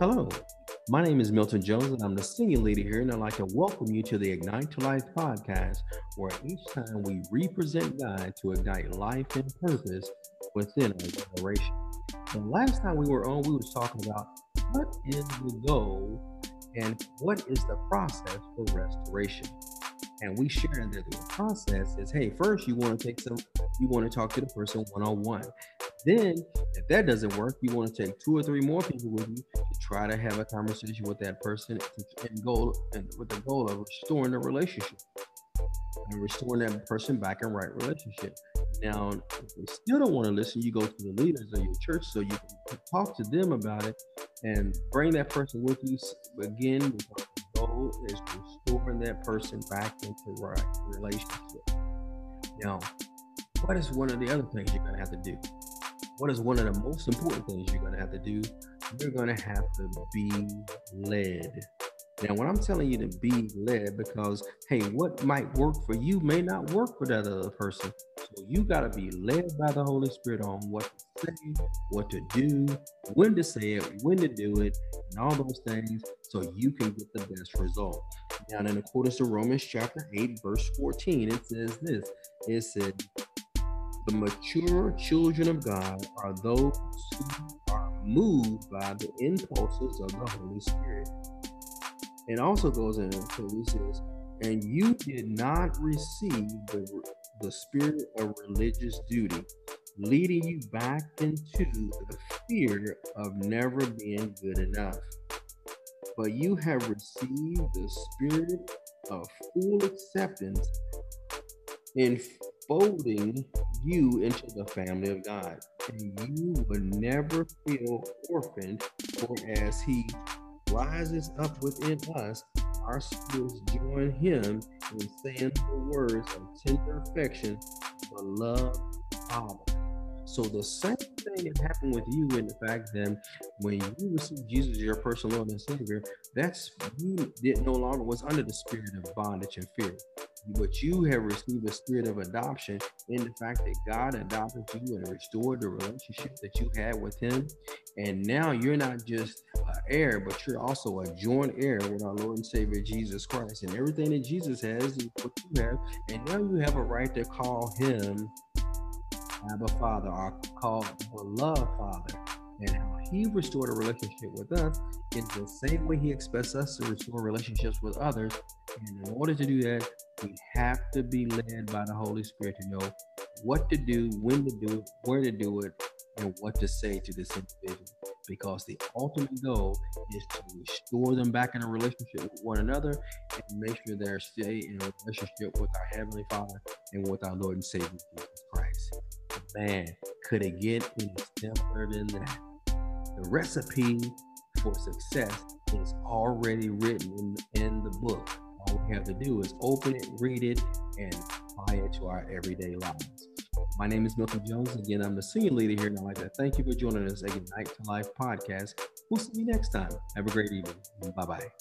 Hello, my name is Milton Jones, and I'm the senior leader here, and I'd like to welcome you to the Ignite to Life podcast, where each time we represent God to ignite life and purpose within our generation. The last time we were on, we were talking about what is the goal and what is the process for restoration. And we shared that the process is hey, first you want to take some, you want to talk to the person one on one. Then, if that doesn't work, you want to take two or three more people with you to try to have a conversation with that person and goal and with the goal of restoring the relationship and restoring that person back in right relationship. Now, if they still don't want to listen, you go to the leaders of your church so you can talk to them about it and bring that person with you again. The goal is restoring that person back into right relationship. Now, what is one of the other things you're going to have to do? What is one of the most important things you're going to have to do? You're going to have to be led. Now, when I'm telling you to be led, because hey, what might work for you may not work for that other person. So you got to be led by the Holy Spirit on what to say, what to do, when to say it, when to do it, and all those things, so you can get the best result. Now, in accordance to Romans chapter 8, verse 14, it says this it said, the mature children of God are those who are moved by the impulses of the Holy Spirit. It also goes into it says, and you did not receive the, the spirit of religious duty, leading you back into the fear of never being good enough. But you have received the spirit of full acceptance in folding you into the family of God. And you will never feel orphaned, for as He rises up within us, our spirits join Him in saying the words of tender affection, beloved Father. So the same thing that happened with you in the fact that when you received Jesus as your personal Lord and Savior, that's you did no longer was under the spirit of bondage and fear but you have received a spirit of adoption in the fact that God adopted you and restored the relationship that you had with Him. And now you're not just an heir, but you're also a joint heir with our Lord and Savior Jesus Christ. And everything that Jesus has is what you have. And now you have a right to call Him Abba Father, or call beloved Father and how he restored a relationship with us in the same way he expects us to restore relationships with others. And in order to do that, we have to be led by the Holy Spirit to know what to do, when to do it, where to do it, and what to say to this individual. Because the ultimate goal is to restore them back in a relationship with one another and make sure they're stay in a relationship with our Heavenly Father and with our Lord and Savior Jesus Christ. Man, could it get any simpler than that? The recipe for success is already written in, in the book. All we have to do is open it, read it, and apply it to our everyday lives. My name is Milton Jones. Again, I'm the senior leader here, and I'd like to thank you for joining us at Ignite to Life podcast. We'll see you next time. Have a great evening. Bye bye.